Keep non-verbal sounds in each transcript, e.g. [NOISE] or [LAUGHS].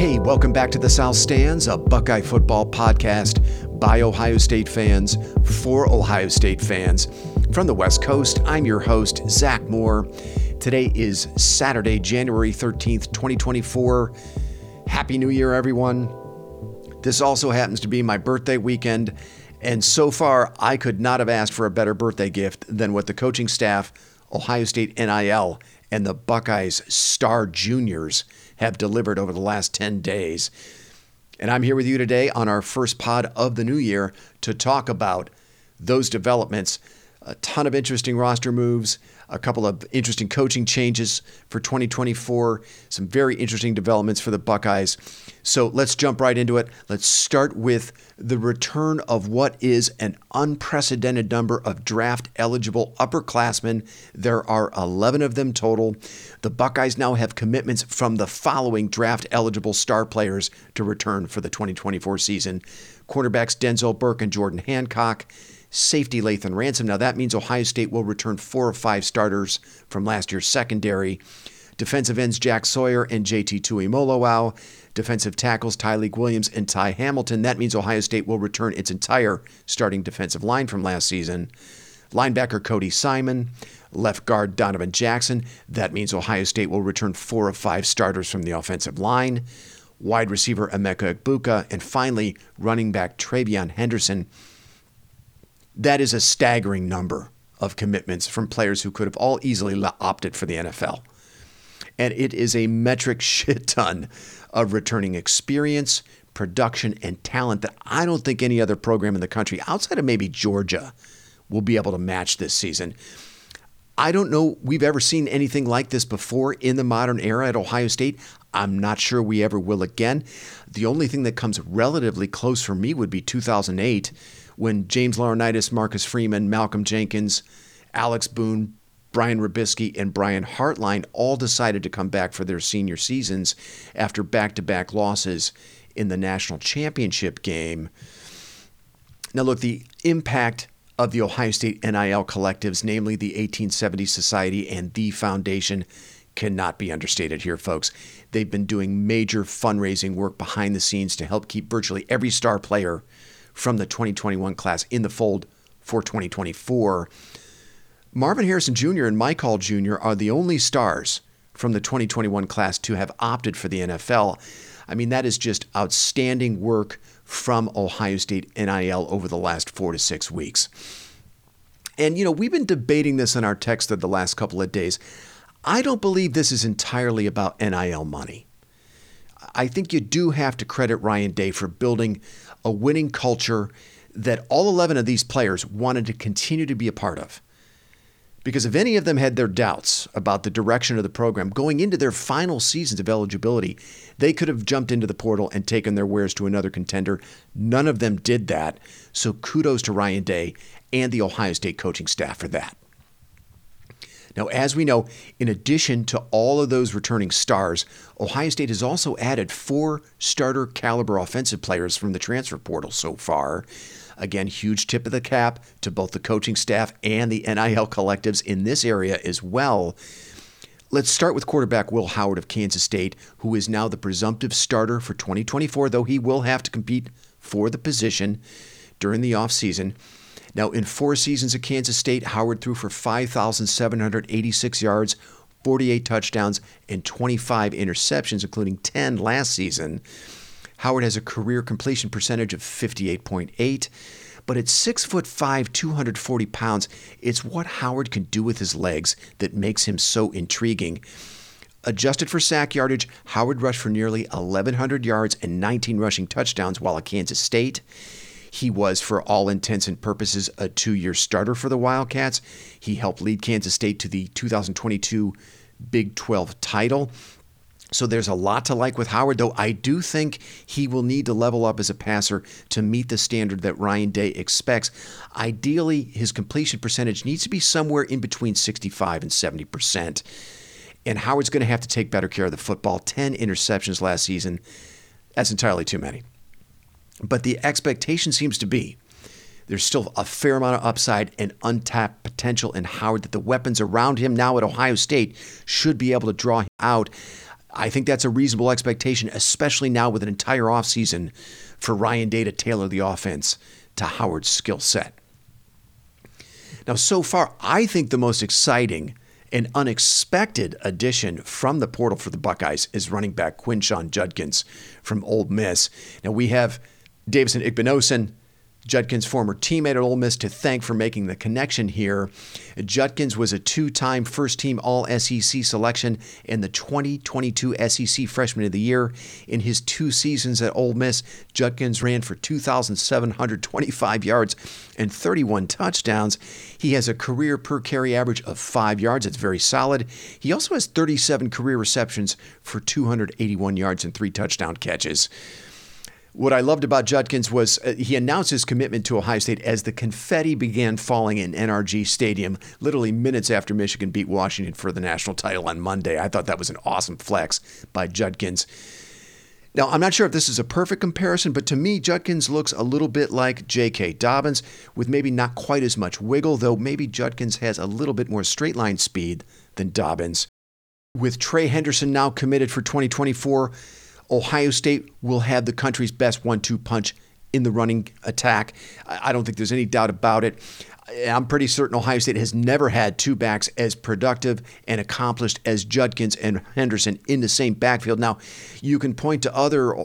Hey, welcome back to the South Stands, a Buckeye football podcast by Ohio State fans for Ohio State fans. From the West Coast, I'm your host, Zach Moore. Today is Saturday, January 13th, 2024. Happy New Year, everyone. This also happens to be my birthday weekend, and so far, I could not have asked for a better birthday gift than what the coaching staff, Ohio State NIL, and the Buckeyes Star Juniors have delivered over the last 10 days. And I'm here with you today on our first pod of the new year to talk about those developments. A ton of interesting roster moves, a couple of interesting coaching changes for 2024, some very interesting developments for the Buckeyes. So let's jump right into it. Let's start with the return of what is an unprecedented number of draft eligible upperclassmen. There are 11 of them total. The Buckeyes now have commitments from the following draft eligible star players to return for the 2024 season cornerbacks Denzel Burke and Jordan Hancock safety Lathan Ransom. Now, that means Ohio State will return four or five starters from last year's secondary. Defensive ends Jack Sawyer and JT Tuimoloau. Defensive tackles Tyleik Williams and Ty Hamilton. That means Ohio State will return its entire starting defensive line from last season. Linebacker Cody Simon. Left guard Donovan Jackson. That means Ohio State will return four or five starters from the offensive line. Wide receiver Emeka Egbuka. And finally, running back TreVeyon Henderson that is a staggering number of commitments from players who could have all easily opted for the NFL. And it is a metric [LAUGHS] shit ton of returning experience, production, and talent that I don't think any other program in the country, outside of maybe Georgia, will be able to match this season. I don't know we've ever seen anything like this before in the modern era at Ohio State. I'm not sure we ever will again. The only thing that comes relatively close for me would be 2008 when James Laurinaitis, Marcus Freeman, Malcolm Jenkins, Alex Boone, Brian Robiskie, and Brian Hartline all decided to come back for their senior seasons after back to back losses in the national championship game. Now, look, the impact of the Ohio State NIL collectives, namely the 1870 Society and the Foundation, cannot be understated here, folks. They've been doing major fundraising work behind the scenes to help keep virtually every star player from the 2021 class in the fold for 2024. Marvin Harrison Jr. and Mike Hall Jr. are the only stars from the 2021 class to have opted for the NFL. I mean, that is just outstanding work from Ohio State NIL over the last four to six weeks. And, you know, we've been debating this in our text of the last couple of days. I don't believe this is entirely about NIL money. I think you do have to credit Ryan Day for building a winning culture that all 11 of these players wanted to continue to be a part of. Because if any of them had their doubts about the direction of the program going into their final seasons of eligibility, they could have jumped into the portal and taken their wares to another contender. None of them did that. So kudos to Ryan Day and the Ohio State coaching staff for that. Now, as we know, in addition to all of those returning stars, Ohio State has also added four starter caliber offensive players from the transfer portal so far. Again, huge tip of the cap to both the coaching staff and the NIL collectives in this area as well. Let's start with quarterback Will Howard of Kansas State, who is now the presumptive starter for 2024, though he will have to compete for the position during the offseason. Now, in four seasons at Kansas State, Howard threw for 5,786 yards, 48 touchdowns, and 25 interceptions, including 10 last season. Howard has a career completion percentage of 58.8, but at 6 foot 5, 240 pounds, it's what Howard can do with his legs that makes him so intriguing. Adjusted for sack yardage, Howard rushed for nearly 1,100 yards and 19 rushing touchdowns while at Kansas State. He was, for all intents and purposes, a two year starter for the Wildcats. He helped lead Kansas State to the 2022 Big 12 title. So there's a lot to like with Howard, though I do think he will need to level up as a passer to meet the standard that Ryan Day expects. Ideally, his completion percentage needs to be somewhere in between 65 and 70 percent. And Howard's going to have to take better care of the football. 10 interceptions last season. That's entirely too many. But the expectation seems to be there's still a fair amount of upside and untapped potential in Howard that the weapons around him now at Ohio State should be able to draw him out. I think that's a reasonable expectation, especially now with an entire offseason for Ryan Day to tailor the offense to Howard's skill set. Now, so far, I think the most exciting and unexpected addition from the portal for the Buckeyes is running back Quinshon Judkins from Ole Miss. Now, we have Davison Igbinosun Judkins' former teammate at Ole Miss to thank for making the connection here. Judkins was a two time first team All SEC selection and the 2022 SEC Freshman of the Year. In his two seasons at Ole Miss, Judkins ran for 2,725 yards and 31 touchdowns. He has a career per carry average of five yards. It's very solid. He also has 37 career receptions for 281 yards and three touchdown catches. What I loved about Judkins was uh, he announced his commitment to Ohio State as the confetti began falling in NRG Stadium, literally minutes after Michigan beat Washington for the national title on Monday. I thought that was an awesome flex by Judkins. Now, I'm not sure if this is a perfect comparison, but to me, Judkins looks a little bit like J.K. Dobbins, with maybe not quite as much wiggle, though maybe Judkins has a little bit more straight line speed than Dobbins. With Trey Henderson now committed for 2024, Ohio State will have the country's best one two punch in the running attack. I don't think there's any doubt about it. I'm pretty certain Ohio State has never had two backs as productive and accomplished as Judkins and Henderson in the same backfield. Now, you can point to other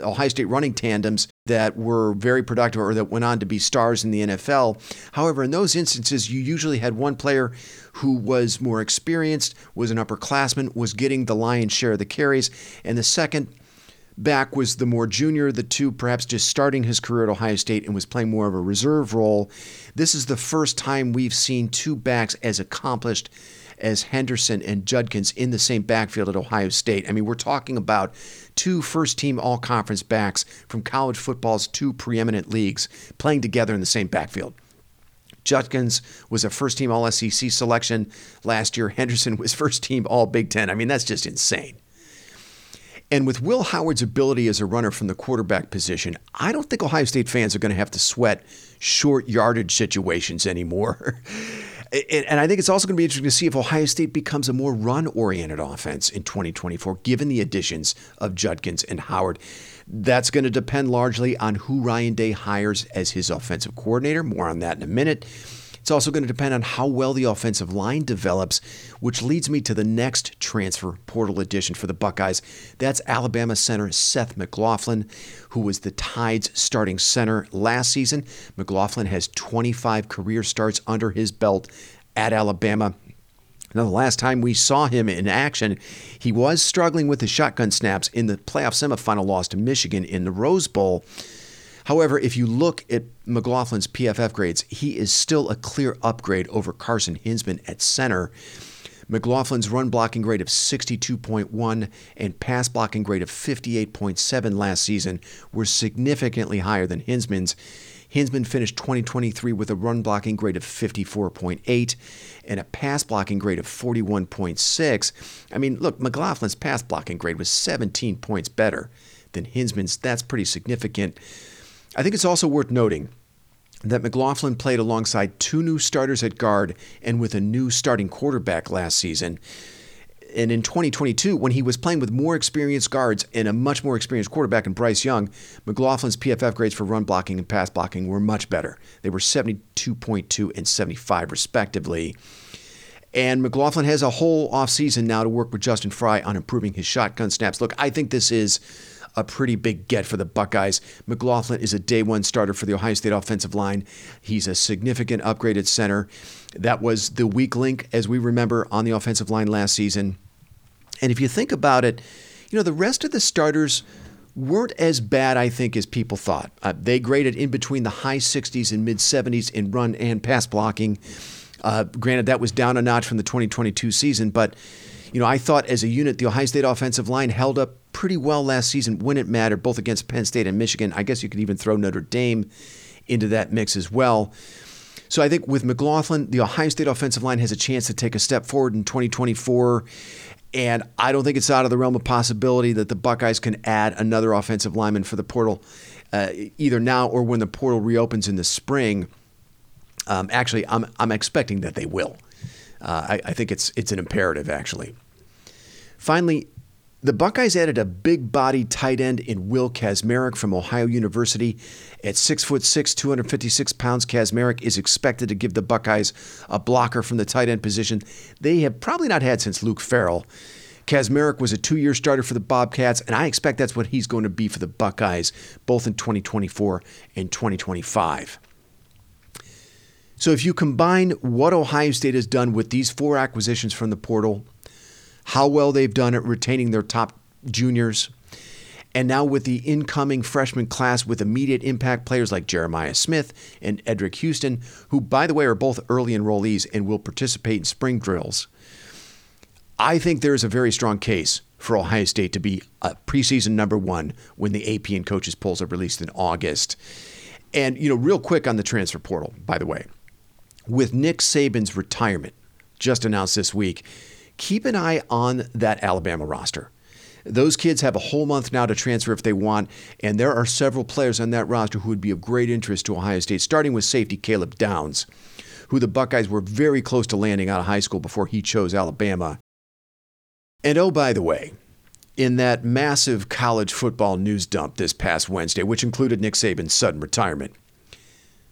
Ohio State running tandems that were very productive or that went on to be stars in the NFL. However, in those instances, you usually had one player who was more experienced, was an upperclassman, was getting the lion's share of the carries, and the second back was the more junior, of the two perhaps just starting his career at Ohio State and was playing more of a reserve role. This is the first time we've seen two backs as accomplished as Henderson and Judkins in the same backfield at Ohio State. I mean, we're talking about two first team all conference backs from college football's two preeminent leagues playing together in the same backfield. Judkins was a first team All SEC selection last year. Henderson was first team All Big Ten. I mean, that's just insane. And with Will Howard's ability as a runner from the quarterback position, I don't think Ohio State fans are going to have to sweat short yardage situations anymore. [LAUGHS] and I think it's also going to be interesting to see if Ohio State becomes a more run oriented offense in 2024, given the additions of Judkins and Howard. That's going to depend largely on who Ryan Day hires as his offensive coordinator. More on that in a minute. It's also going to depend on how well the offensive line develops, which leads me to the next transfer portal addition for the Buckeyes. That's Alabama center Seth McLaughlin, who was the Tide's starting center last season. McLaughlin has 25 career starts under his belt at Alabama. Now, the last time we saw him in action, he was struggling with the shotgun snaps in the playoff semifinal loss to Michigan in the Rose Bowl. However, if you look at McLaughlin's PFF grades, he is still a clear upgrade over Carson Hinzman at center. McLaughlin's run blocking grade of 62.1 and pass blocking grade of 58.7 last season were significantly higher than Hinzman's. Hinzman finished 2023 with a run blocking grade of 54.8 and a pass blocking grade of 41.6. I mean, look, McLaughlin's pass blocking grade was 17 points better than Hinzman's. That's pretty significant. I think it's also worth noting that McLaughlin played alongside two new starters at guard and with a new starting quarterback last season. And in 2022, when he was playing with more experienced guards and a much more experienced quarterback in Bryce Young, McLaughlin's PFF grades for run blocking and pass blocking were much better. They were 72.2 and 75, respectively. And McLaughlin has a whole offseason now to work with Justin Frye on improving his shotgun snaps. Look, I think this is a pretty big get for the Buckeyes. McLaughlin is a day one starter for the Ohio State offensive line. He's a significant upgrade at center. That was the weak link, as we remember, on the offensive line last season. And if you think about it, you know, the rest of the starters weren't as bad, I think, as people thought. Uh, they graded in between the high 60s and mid 70s in run and pass blocking. Uh, granted, that was down a notch from the 2022 season, but you know, I thought as a unit, the Ohio State offensive line held up pretty well last season when it mattered, both against Penn State and Michigan. I guess you could even throw Notre Dame into that mix as well. So I think with McLaughlin, the Ohio State offensive line has a chance to take a step forward in 2024. And I don't think it's out of the realm of possibility that the Buckeyes can add another offensive lineman for the portal, uh, either now or when the portal reopens in the spring. Um, actually, I'm, I'm expecting that they will. Uh, I, I think it's it's an imperative, actually. Finally, The Buckeyes added a big body tight end in Will Kacmarek from Ohio University. At 6'6, 256 pounds, Kacmarek is expected to give the Buckeyes a blocker from the tight end position they have probably not had since Luke Farrell. Kacmarek was a two year starter for the Bobcats, and I expect that's what he's going to be for the Buckeyes, both in 2024 and 2025. So if you combine what Ohio State has done with these four acquisitions from the portal, how well they've done at retaining their top juniors. And now with the incoming freshman class with immediate impact players like Jeremiah Smith and Eddrick Houston, who, by the way, are both early enrollees and will participate in spring drills, I think there is a very strong case for Ohio State to be a preseason number one when the AP and coaches polls are released in August. And, you know, real quick on the transfer portal, by the way, with Nick Saban's retirement just announced this week, keep an eye on that Alabama roster. Those kids have a whole month now to transfer if they want, and there are several players on that roster who would be of great interest to Ohio State, starting with safety Caleb Downs, who the Buckeyes were very close to landing out of high school before he chose Alabama. And oh, by the way, in that massive college football news dump this past Wednesday, which included Nick Saban's sudden retirement,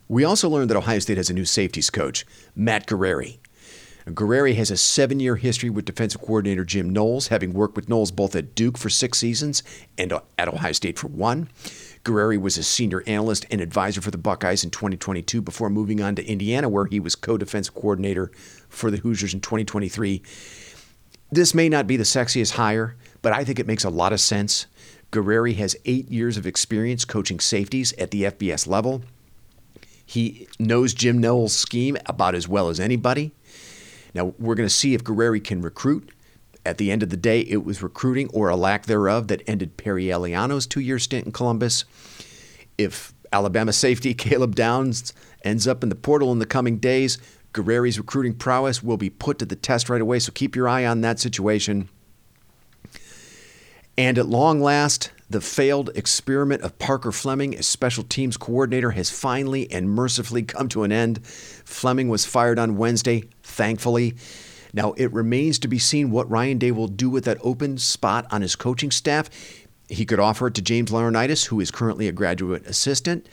we also learned that Ohio State has a new safeties coach, Matt Guerrieri. Guerrieri has a seven year history with defensive coordinator Jim Knowles, having worked with Knowles both at Duke for six seasons and at Ohio State for one. Guerrieri was a senior analyst and advisor for the Buckeyes in 2022 before moving on to Indiana, where he was co defensive coordinator for the Hoosiers in 2023. This may not be the sexiest hire, but I think it makes a lot of sense. Guerrieri has eight years of experience coaching safeties at the FBS level. He knows Jim Knowles' scheme about as well as anybody. Now, we're going to see if Guerrieri can recruit. At the end of the day, it was recruiting or a lack thereof that ended Perry Eliano's two year stint in Columbus. If Alabama safety [LAUGHS] Caleb Downs ends up in the portal in the coming days, Guerrieri's recruiting prowess will be put to the test right away, so keep your eye on that situation. And at long last, the failed experiment of Parker Fleming as special teams coordinator has finally and mercifully come to an end. Fleming was fired on Wednesday, thankfully. Now, it remains to be seen what Ryan Day will do with that open spot on his coaching staff. He could offer it to James Laurinaitis, who is currently a graduate assistant.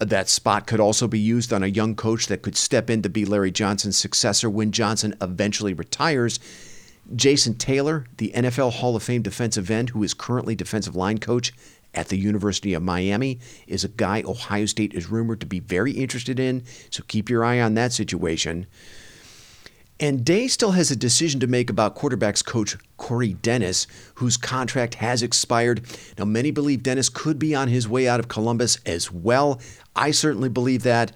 That spot could also be used on a young coach that could step in to be Larry Johnson's successor when Johnson eventually retires. Jason Taylor, the NFL Hall of Fame defensive end who is currently defensive line coach at the University of Miami, is a guy Ohio State is rumored to be very interested in, so keep your eye on that situation. And Day still has a decision to make about quarterbacks coach Corey Dennis, whose contract has expired. Now, many believe Dennis could be on his way out of Columbus as well. I certainly believe that.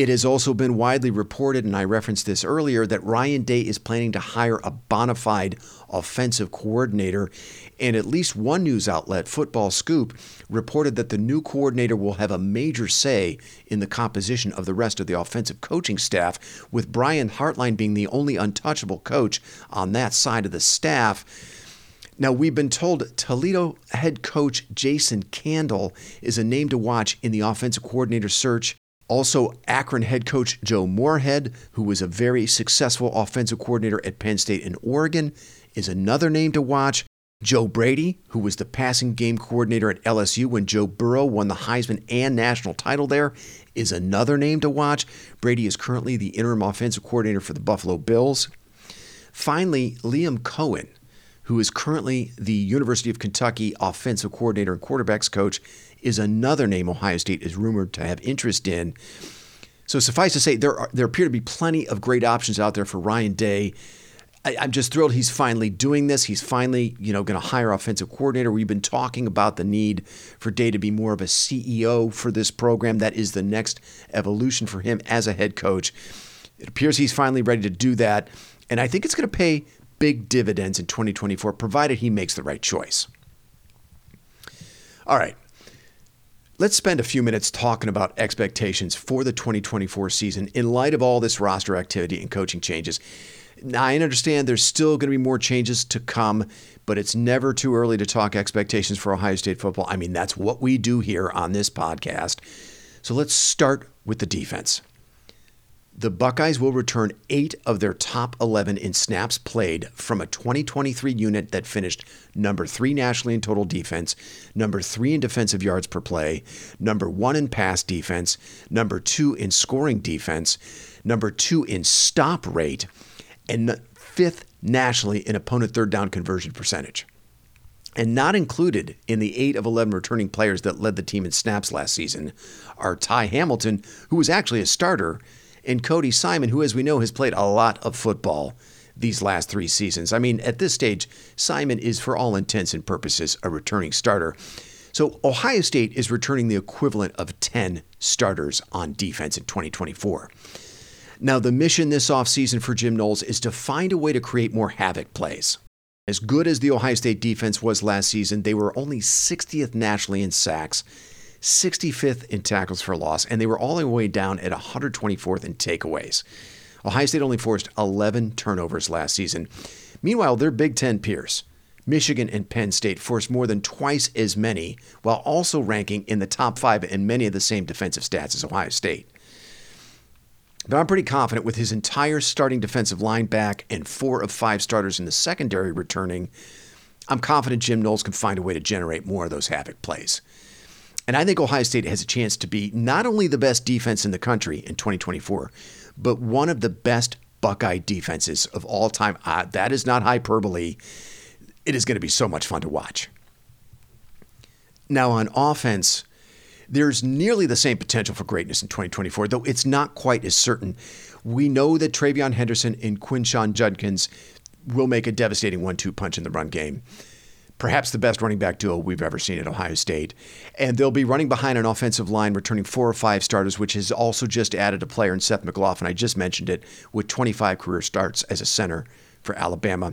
It has also been widely reported, and I referenced this earlier, that Ryan Day is planning to hire a bona fide offensive coordinator. And at least one news outlet, Football Scoop, reported that the new coordinator will have a major say in the composition of the rest of the offensive coaching staff, with Brian Hartline being the only untouchable coach on that side of the staff. Now, we've been told Toledo head coach Jason Candle is a name to watch in the offensive coordinator search. Also, Akron head coach Joe Moorhead, who was a very successful offensive coordinator at Penn State and Oregon, is another name to watch. Joe Brady, who was the passing game coordinator at LSU when Joe Burrow won the Heisman and national title there, is another name to watch. Brady is currently the interim offensive coordinator for the Buffalo Bills. Finally, Liam Coen, who is currently the University of Kentucky offensive coordinator and quarterbacks coach, is another name Ohio State is rumored to have interest in. So suffice to say, there are, there appear to be plenty of great options out there for Ryan Day. I, am just thrilled he's finally doing this. He's finally, you know, going to hire offensive coordinator. We've been talking about the need for Day to be more of a CEO for this program. That is the next evolution for him as a head coach. It appears he's finally ready to do that, and I think it's going to pay big dividends in 2024, provided he makes the right choice. All right, Let's spend a few minutes talking about expectations for the 2024 season in light of all this roster activity and coaching changes. Now, I understand there's still going to be more changes to come, but it's never too early to talk expectations for Ohio State football. I mean, that's what we do here on this podcast. So let's start with the defense. The Buckeyes will return eight of their top 11 in snaps played from a 2023 unit that finished number three nationally in total defense, number three in defensive yards per play, number one in pass defense, number two in scoring defense, number two in stop rate, and fifth nationally in opponent third down conversion percentage. And not included in the 8 of 11 returning players that led the team in snaps last season are Ty Hamilton, who was actually a starter, and Cody Simon, who, as we know, has played a lot of football these last three seasons. I mean, at this stage, Simon is, for all intents and purposes, a returning starter. So Ohio State is returning the equivalent of 10 starters on defense in 2024. Now, the mission this offseason for Jim Knowles is to find a way to create more havoc plays. As good as the Ohio State defense was last season, they were only 60th nationally in sacks, 65th in tackles for loss, and they were all the way down at 124th in takeaways. Ohio State only forced 11 turnovers last season. Meanwhile, their Big Ten peers, Michigan and Penn State, forced more than twice as many, while also ranking in the top five in many of the same defensive stats as Ohio State. But I'm pretty confident with his entire starting defensive line back and four of five starters in the secondary returning, I'm confident Jim Knowles can find a way to generate more of those havoc plays. And I think Ohio State has a chance to be not only the best defense in the country in 2024, but one of the best Buckeye defenses of all time. Uh, that is not hyperbole. It is going to be so much fun to watch. Now, on offense, there's nearly the same potential for greatness in 2024, though it's not quite as certain. We know that TreVeyon Henderson and Quinshon Judkins will make a devastating one two punch in the run game. Perhaps the best running back duo we've ever seen at Ohio State. And they'll be running behind an offensive line, returning four or five starters, which has also just added a player in Seth McLaughlin. I just mentioned it, with 25 career starts as a center for Alabama.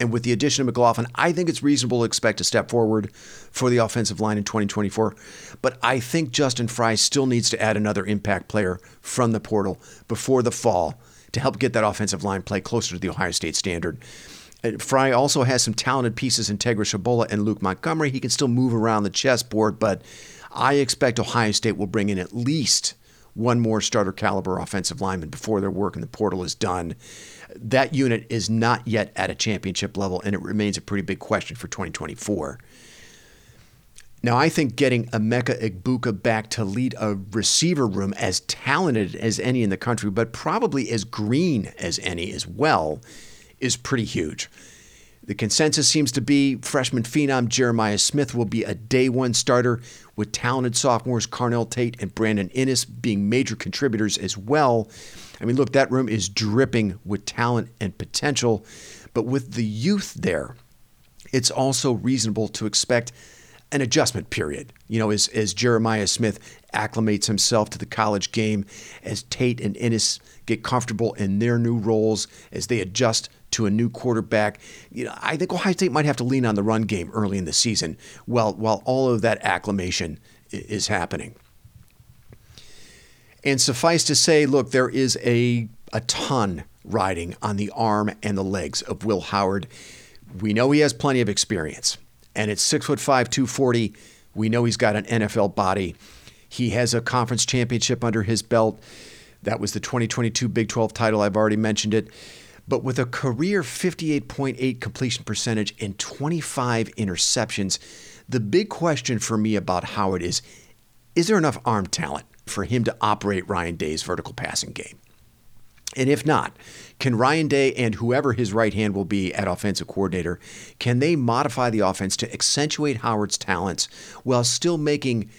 And with the addition of McLaughlin, I think it's reasonable to expect a step forward for the offensive line in 2024. But I think Justin Frye still needs to add another impact player from the portal before the fall to help get that offensive line play closer to the Ohio State standard. Uh, Frye also has some talented pieces in Tegra Tshabola and Luke Montgomery. He can still move around the chessboard, but I expect Ohio State will bring in at least one more starter caliber offensive lineman before their work in the portal is done that unit is not yet at a championship level, and it remains a pretty big question for 2024. Now, I think getting Emeka Egbuka back to lead a receiver room as talented as any in the country, but probably as green as any as well, is pretty huge. The consensus seems to be freshman phenom Jeremiah Smith will be a day one starter, with talented sophomores Carnell Tate and Brandon Inniss being major contributors as well. I mean, look, that room is dripping with talent and potential, but with the youth there, it's also reasonable to expect an adjustment period. You know, as, as Jeremiah Smith acclimates himself to the college game, as Tate and Inniss get comfortable in their new roles, as they adjust to a new quarterback. You know, I think Ohio State might have to lean on the run game early in the season while while all of that acclimation is happening. And suffice to say, look, there is a a ton riding on the arm and the legs of Will Howard. We know he has plenty of experience, and it's six foot five, 240. We know he's got an NFL body. He has a conference championship under his belt. That was the 2022 Big 12 title. I've already mentioned it. But with a career 58.8 completion percentage and 25 interceptions, the big question for me about Howard is is there enough arm talent for him to operate Ryan Day's vertical passing game? And if not, can Ryan Day and whoever his right hand will be at offensive coordinator, can they modify the offense to accentuate Howard's talents while still making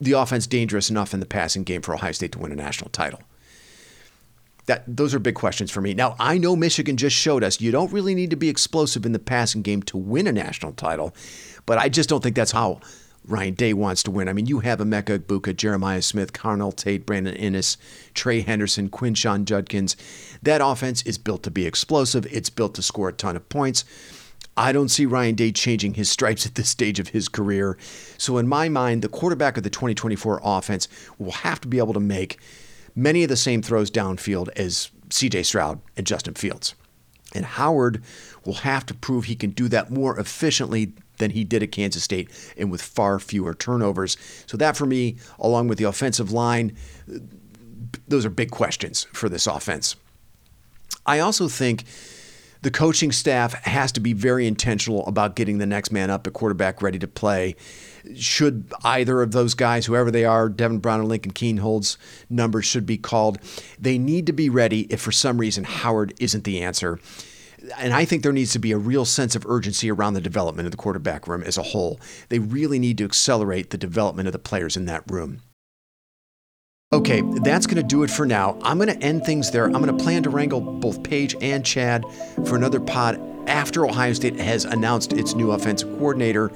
the offense dangerous enough in the passing game for Ohio State to win a national title? That those are big questions for me. Now, I know Michigan just showed us you don't really need to be explosive in the passing game to win a national title, but I just don't think that's how Ryan Day wants to win. I mean, you have Emeka Egbuka, Jeremiah Smith, Carnell Tate, Brandon Inniss, Trey Henderson, Quinshon Judkins. That offense is built to be explosive. It's built to score a ton of points. I don't see Ryan Day changing his stripes at this stage of his career. So, in my mind, the quarterback of the 2024 offense will have to be able to make many of the same throws downfield as CJ Stroud and Justin Fields. And Howard will have to prove he can do that more efficiently than he did at Kansas State and with far fewer turnovers. So, that for me, along with the offensive line, those are big questions for this offense. I also think the coaching staff has to be very intentional about getting the next man up at quarterback ready to play. Should either of those guys, whoever they are, Devin Brown or Lincoln Kienholz's numbers should be called. They need to be ready if for some reason Howard isn't the answer. And I think there needs to be a real sense of urgency around the development of the quarterback room as a whole. They really need to accelerate the development of the players in that room. Okay, that's going to do it for now. I'm going to end things there. I'm going to plan to wrangle both Paige and Chad for another pod after Ohio State has announced its new offensive coordinator.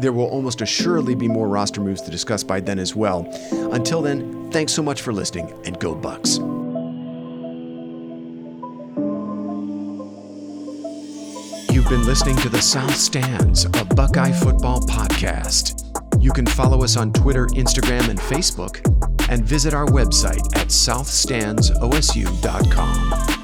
There will almost assuredly be more roster moves to discuss by then as well. Until then, thanks so much for listening and go Bucks. Been listening to the South Stands, a Buckeye football podcast. You can follow us on Twitter, Instagram, and Facebook and visit our website at southstandsosu.com.